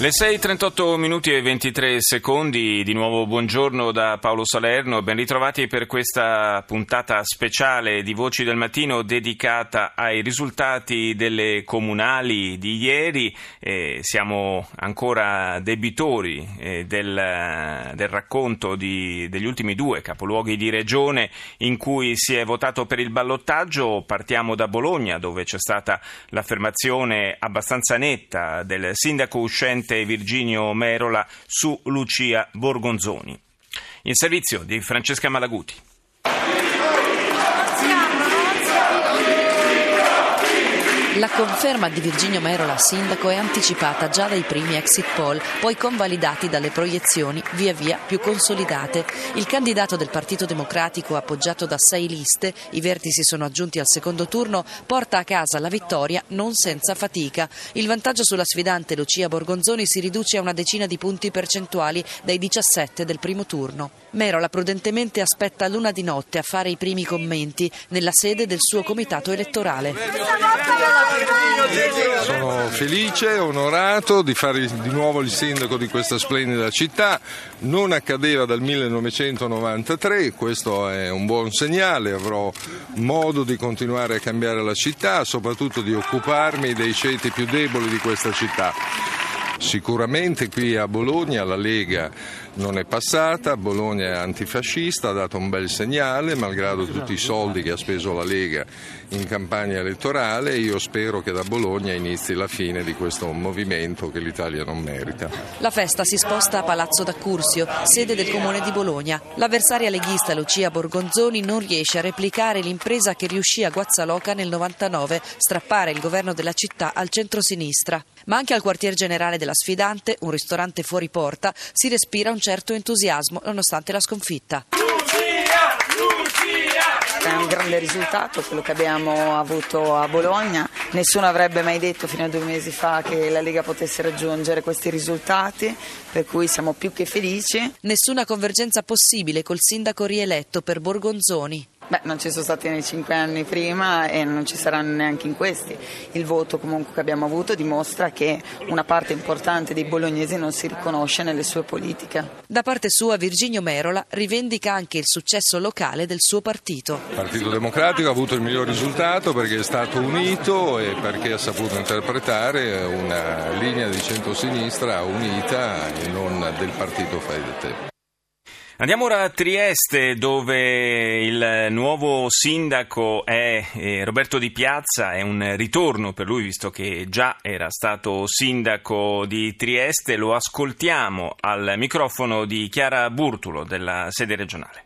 Le 6.38 minuti e 23 secondi, di nuovo buongiorno da Paolo Salerno, ben ritrovati per questa puntata speciale di Voci del Mattino dedicata ai risultati delle comunali di ieri. Eh, siamo ancora debitori eh, del, del, racconto di, degli ultimi due capoluoghi di regione in cui si è votato per il ballottaggio. Partiamo da Bologna dove c'è stata l'affermazione abbastanza netta del sindaco uscente presidente Virginio Merola su Lucia Borgonzoni. In servizio di Francesca Malaguti. La conferma di Virginio Merola sindaco è anticipata già dai primi exit poll, poi convalidati dalle proiezioni via via più consolidate. Il candidato del Partito Democratico, appoggiato da sei liste, i vertici sono aggiunti al secondo turno, porta a casa la vittoria non senza fatica. Il vantaggio sulla sfidante Lucia Borgonzoni si riduce a una decina di punti percentuali dai 17 del primo turno. Merola prudentemente aspetta l'una di notte a fare i primi commenti nella sede del suo comitato elettorale. Sono felice onorato di fare di nuovo il sindaco di questa splendida città. Non accadeva dal 1993, questo è un buon segnale. Avrò modo di continuare a cambiare la città, soprattutto di occuparmi dei ceti più deboli di questa città. Sicuramente qui a Bologna la Lega non è passata, Bologna è antifascista, ha dato un bel segnale, malgrado tutti i soldi che ha speso la Lega in campagna elettorale, io spero che da Bologna inizi la fine di questo movimento che l'Italia non merita. La festa si sposta a Palazzo d'Accursio, sede del Comune di Bologna. L'avversaria leghista Lucia Borgonzoni non riesce a replicare l'impresa che riuscì a Guazzaloca nel 99, strappare il governo della città al centro-sinistra. Ma anche al quartier generale della sfidante, un ristorante fuori porta, si respira un certo entusiasmo nonostante la sconfitta. È un grande risultato quello che abbiamo avuto a Bologna. Nessuno avrebbe mai detto fino a due mesi fa che la Lega potesse raggiungere questi risultati, per cui siamo più che felici. Nessuna convergenza possibile col sindaco rieletto per Borgonzoni. Beh, non ci sono stati nei cinque anni prima e non ci saranno neanche in questi. Il voto comunque che abbiamo avuto dimostra che una parte importante dei bolognesi non si riconosce nelle sue politiche. Da parte sua Virginio Merola rivendica anche il successo locale del suo partito. Il Partito Democratico ha avuto il miglior risultato perché è stato unito e perché ha saputo interpretare una linea di centrosinistra unita e non del partito fai da te. Andiamo ora a Trieste dove il nuovo sindaco è eh, Roberto Di Piazza, è un ritorno per lui visto che già era stato sindaco di Trieste, lo ascoltiamo al microfono di Chiara Burtulo della sede regionale.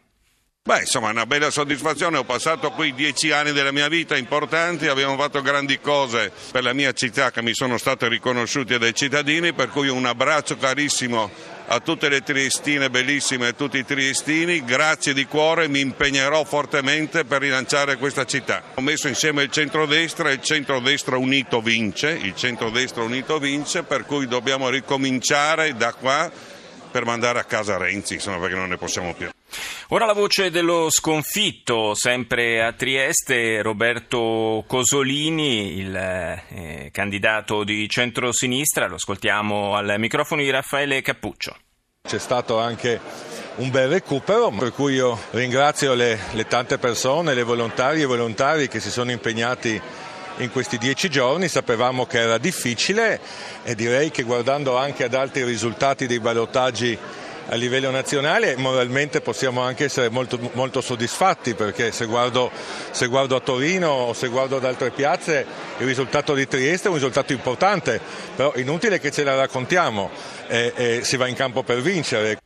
Beh, insomma, una bella soddisfazione. Ho passato qui dieci anni della mia vita importanti, abbiamo fatto grandi cose per la mia città che mi sono state riconosciute dai cittadini, per cui un abbraccio carissimo a tutte le triestine bellissime e a tutti i triestini, grazie di cuore, mi impegnerò fortemente per rilanciare questa città. Ho messo insieme il centrodestra e il centrodestra unito vince, il centrodestra unito vince, per cui dobbiamo ricominciare da qua per mandare a casa Renzi, insomma, perché non ne possiamo più. Ora la voce dello sconfitto, sempre a Trieste, Roberto Cosolini, il eh, candidato di centrosinistra, lo ascoltiamo al microfono di Raffaele Cappuccio. C'è stato anche un bel recupero, per cui io ringrazio le, le tante persone, le volontarie e volontari che si sono impegnati in questi dieci giorni, sapevamo che era difficile e direi che guardando anche ad altri risultati dei ballottaggi a livello nazionale moralmente possiamo anche essere molto, molto soddisfatti perché se guardo, se guardo, a Torino o se guardo ad altre piazze il risultato di Trieste è un risultato importante, però inutile che ce la raccontiamo, eh, eh, si va in campo per vincere.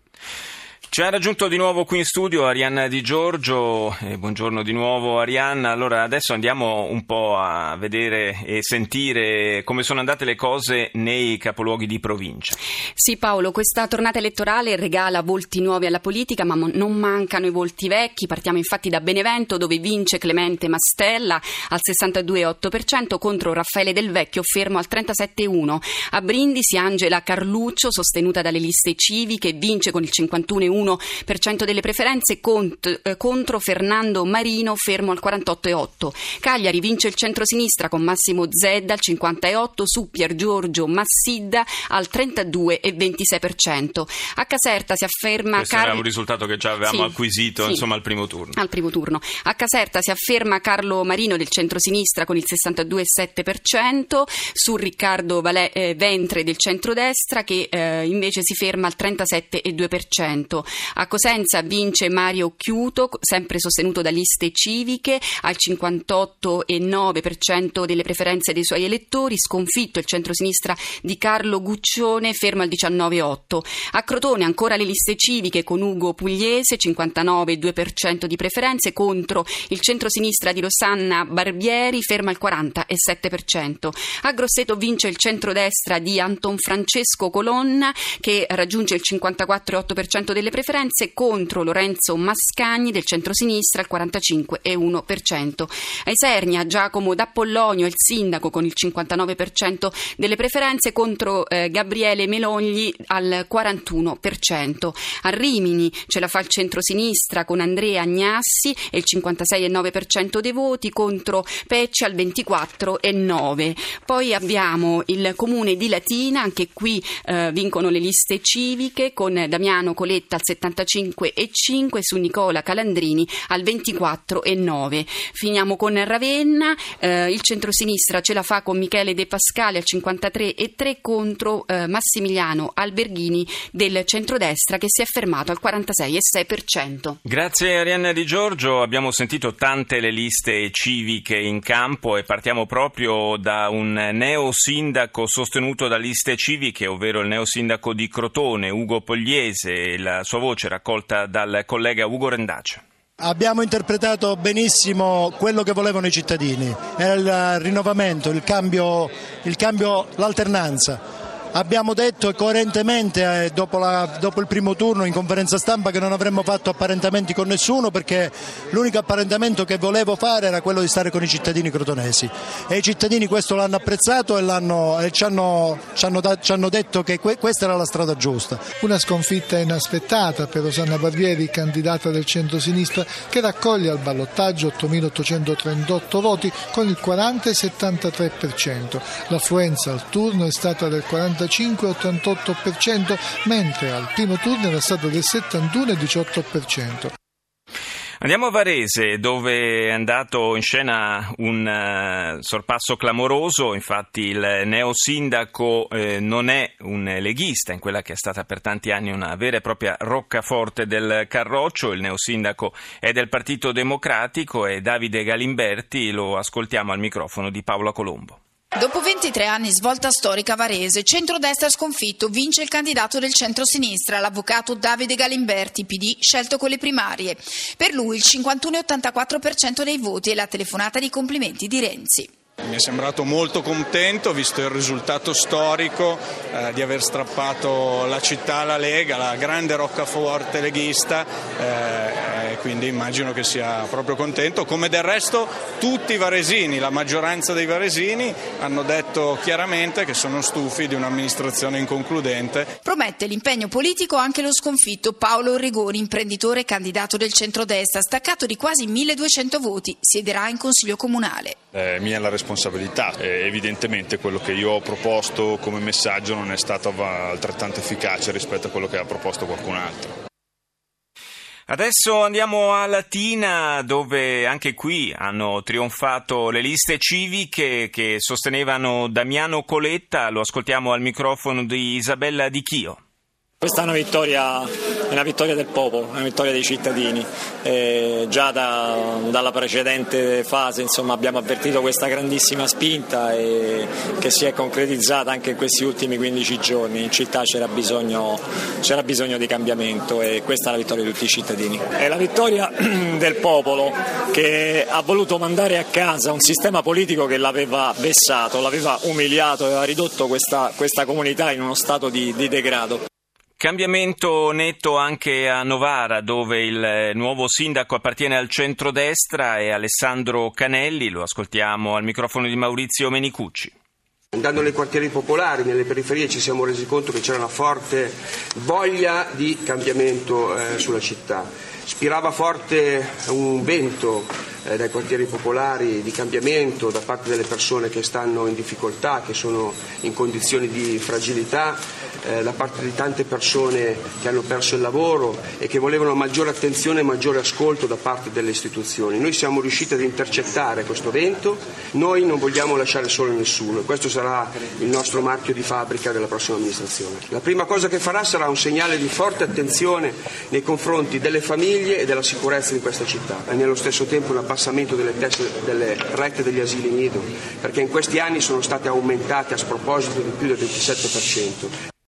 Ci ha raggiunto di nuovo qui in studio Arianna Di Giorgio, eh, buongiorno di nuovo Arianna. Allora adesso andiamo un po' a vedere e sentire come sono andate le cose nei capoluoghi di provincia. Sì Paolo, questa tornata elettorale regala volti nuovi alla politica ma non mancano i volti vecchi. Partiamo infatti da Benevento dove vince Clemente Mastella al 62,8% contro Raffaele Del Vecchio fermo al 37,1%. A Brindisi Angela Carluccio sostenuta dalle liste civiche vince con il 51,1% 41% delle preferenze cont- eh, contro Fernando Marino fermo al 48,8%. Cagliari vince il centro-sinistra con Massimo Zedda al 58%, su Pier Giorgio Massidda al 32,26%. A Caserta si afferma... Questo Car- era un risultato che già avevamo sì, acquisito sì, insomma, al primo turno. Al primo turno. A Caserta si afferma Carlo Marino del centro-sinistra con il 62,7%, su Riccardo Vale- eh, Ventre del centrodestra che eh, invece si ferma al 37,2%. A Cosenza vince Mario Chiuto, sempre sostenuto da liste civiche, al 58,9% delle preferenze dei suoi elettori, sconfitto il centrosinistra di Carlo Guccione, fermo al 19,8%. A Crotone ancora le liste civiche con Ugo Pugliese, 59,2% di preferenze, contro il centrosinistra di Rosanna Barbieri, fermo al 40,7%. A Grosseto vince il centrodestra di Anton Francesco Colonna, che raggiunge il 54,8% delle preferenze contro Lorenzo Mascagni del centrosinistra al 45,1%. A Isernia Giacomo D'Apollonio, il sindaco con il 59% delle preferenze contro eh, Gabriele Melogli al 41%. A Rimini ce la fa il centrosinistra con Andrea Agnassi e il 56,9% dei voti contro Pecci al 24,9%. Poi abbiamo il comune di Latina, anche qui eh, vincono le liste civiche con Damiano Coletta al 75,5 su Nicola Calandrini al 24,9. Finiamo con Ravenna, eh, il centrosinistra ce la fa con Michele De Pascale al 53,3 contro eh, Massimiliano Alberghini del centrodestra che si è fermato al 46,6%. Grazie Arianna Di Giorgio, abbiamo sentito tante le liste civiche in campo e partiamo proprio da un neo sindaco sostenuto da liste civiche, ovvero il neo sindaco di Crotone, Ugo Pogliese, la sua voce raccolta dal collega Ugo Rendaccio. Abbiamo interpretato benissimo quello che volevano i cittadini, era il rinnovamento, il cambio, il cambio l'alternanza. Abbiamo detto coerentemente eh, dopo, la, dopo, il primo turno in conferenza stampa che non avremmo fatto apparentamenti con nessuno perché l'unico apparentamento che volevo fare era quello di stare con i cittadini crotonesi e i cittadini questo l'hanno apprezzato e, e ci, hanno, ci, hanno da, ci, hanno, detto che que, questa era la strada giusta. Una sconfitta inaspettata per Rosanna Barbieri, candidata del centro-sinistra che raccoglie al ballottaggio 8.838 voti con il 40,73%. L'affluenza al turno è stata del 40 85-88%, mentre al primo turno era stato del 71-18%. Andiamo a Varese dove è andato in scena un uh, sorpasso clamoroso, infatti il neo sindaco eh, non è un leghista in quella che è stata per tanti anni una vera e propria roccaforte del Carroccio, il neo sindaco è del Partito Democratico e Davide Galimberti lo ascoltiamo al microfono di Paola Colombo. Dopo 23 anni svolta storica varese, centrodestra sconfitto, vince il candidato del centro-sinistra, l'avvocato Davide Galimberti, PD, scelto con le primarie. Per lui il 51,84% dei voti e la telefonata di complimenti di Renzi. Mi è sembrato molto contento, visto il risultato storico eh, di aver strappato la città alla Lega, la grande roccaforte leghista, eh, quindi immagino che sia proprio contento. Come del resto tutti i varesini, la maggioranza dei varesini hanno detto chiaramente che sono stufi di un'amministrazione inconcludente. Promette l'impegno politico anche lo sconfitto Paolo Rigoni, imprenditore candidato del centrodestra, staccato di quasi 1200 voti, siederà in consiglio comunale. Eh, mia la responsabilità. Eh, evidentemente quello che io ho proposto come messaggio non è stato altrettanto efficace rispetto a quello che ha proposto qualcun altro. Adesso andiamo a Latina dove anche qui hanno trionfato le liste civiche che sostenevano Damiano Coletta, lo ascoltiamo al microfono di Isabella Di Chio. Questa è una vittoria è una vittoria del popolo, una vittoria dei cittadini. Eh, già da, dalla precedente fase insomma, abbiamo avvertito questa grandissima spinta e, che si è concretizzata anche in questi ultimi 15 giorni. In città c'era bisogno, c'era bisogno di cambiamento e questa è la vittoria di tutti i cittadini. È la vittoria del popolo che ha voluto mandare a casa un sistema politico che l'aveva vessato, l'aveva umiliato, aveva ridotto questa, questa comunità in uno stato di, di degrado. Cambiamento netto anche a Novara, dove il nuovo sindaco appartiene al centrodestra, è Alessandro Canelli. Lo ascoltiamo al microfono di Maurizio Menicucci. Andando nei quartieri popolari, nelle periferie, ci siamo resi conto che c'era una forte voglia di cambiamento eh, sulla città. Spirava forte un vento eh, dai quartieri popolari di cambiamento da parte delle persone che stanno in difficoltà, che sono in condizioni di fragilità, eh, da parte di tante persone che hanno perso il lavoro e che volevano maggiore attenzione e maggiore ascolto da parte delle istituzioni. Noi siamo riusciti ad intercettare questo vento, noi non vogliamo lasciare solo nessuno e questo sarà il nostro marchio di fabbrica della prossima amministrazione. La prima cosa che farà sarà un segnale di forte attenzione nei confronti delle famiglie e della sicurezza di questa città e nello stesso tempo un abbassamento delle, teste, delle rette degli asili nido perché in questi anni sono state aumentate a sproposito di più del 27%.